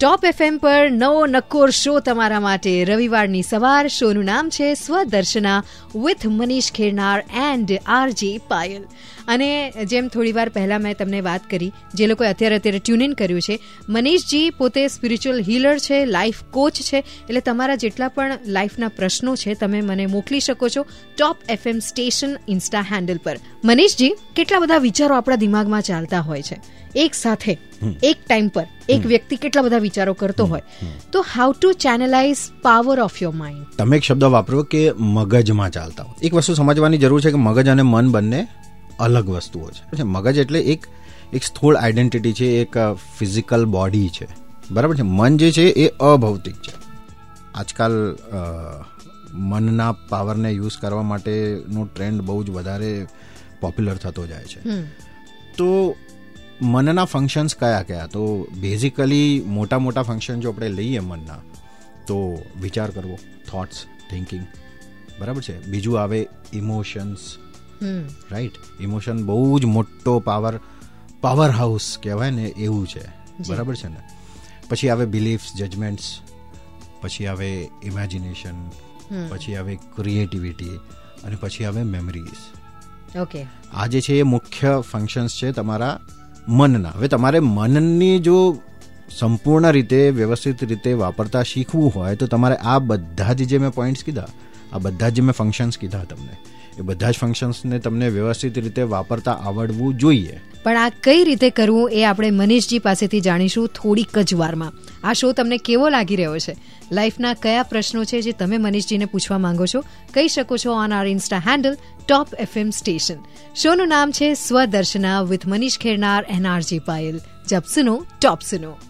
Top FM પર નવો નક્કોર show તમારા માટે રવિવારની સવાર. શોનું નામ છે Swadarshana with Manish Khernar and RJ Payal. અને જેમ થોડી વાર પહેલાં મેં તમને વાત કરી, જે લોકોએ અત્યારે અત્યારે ટ્યુન ઇન કર્યું છે, મનીષજી પોતે સ્પિરિચ્યુઅલ હીલર છે લાઈફ કોચ છે, એટલે તમારા જેટલા પણ લાઈફના પ્રશ્નો છે, તમે મને મોકલી શકો છો top FM station insta handle પર. મનીષજી, કેટલા બધા વિચારો આપણા દિમાગમાં ચાલતા હોય છે. એક સાથે એક ટાઈમ પર એક વ્યક્તિ કેટલા બધા વિચારો કરતો હોય તો how to channelize power of your mind તમે એક શબ્દ વાપરો કે મગજમાં ચાલતા હોય. એક વસ્તુ સમજવાની જરૂર છે કે મગજ અને મન બંને અલગ વસ્તુઓ છે. મગજ એટલે એક એક સ્થૂળ આઈડેન્ટિટી છે એક ફિઝિકલ બોડી છે. બરાબર છે? મન જે છે એ અભૌતિક છે. આજકાલ મનના પાવરને યુઝ કરવા માટેનો ટ્રેન્ડ બહુ જ વધારે પોપ્યુલર થતો જાય છે. તો મનના ફંક્શન્સ કયા કયા? તો બેઝિકલી મોટા મોટા ફંક્શન જો આપણે લઈએ મનના તો વિચાર કરવો થોટ્સ થિંકિંગ બરાબર છે? બીજું આવે ઇમોશન્સ રાઈટ ઇમોશન બહુ જ મોટો પાવર પાવર હાઉસ કહેવાય ને એવું છે. બરાબર છે ને? પછી આવે બિલીફ્સ જજમેન્ટ્સ પછી આવે ઇમેજિનેશન પછી આવે ક્રિએટિવિટી અને પછી આવે મેમરીઝ ઓકે આ જે છે એ મુખ્ય ફંક્શન્સ છે તમારા મનના હવે તમારે મનની જો સંપૂર્ણ રીતે, વ્યવસ્થિત રીતે વાપરતા શીખવું હોય, તો તમારે આ બધા જ જે મેં પોઈન્ટ્સ કીધા, આ બધા જ મેં ફંક્શન્સ કીધા તમને. એ બધા જ ફંક્શન્સને તમને વ્યવસ્થિત રીતે વાપરતા આવડવું જોઈએ. પણ આ કઈ રીતે કરવું એ આપણે મનીષજી પાસેથી જાણીશું થોડીક જ વારમાં. આ શો તમને કેવો લાગી રહ્યો છે? લાઈફના કયા પ્રશ્નો છે જે તમે મનીષજીને પૂછવા માંગો છો? કહી શકો છો on our insta handle top FM station શોનું નામ છે Swadarshana with Manish Khernar and RJ Payal જબ સુનો, ટોપ સુનો.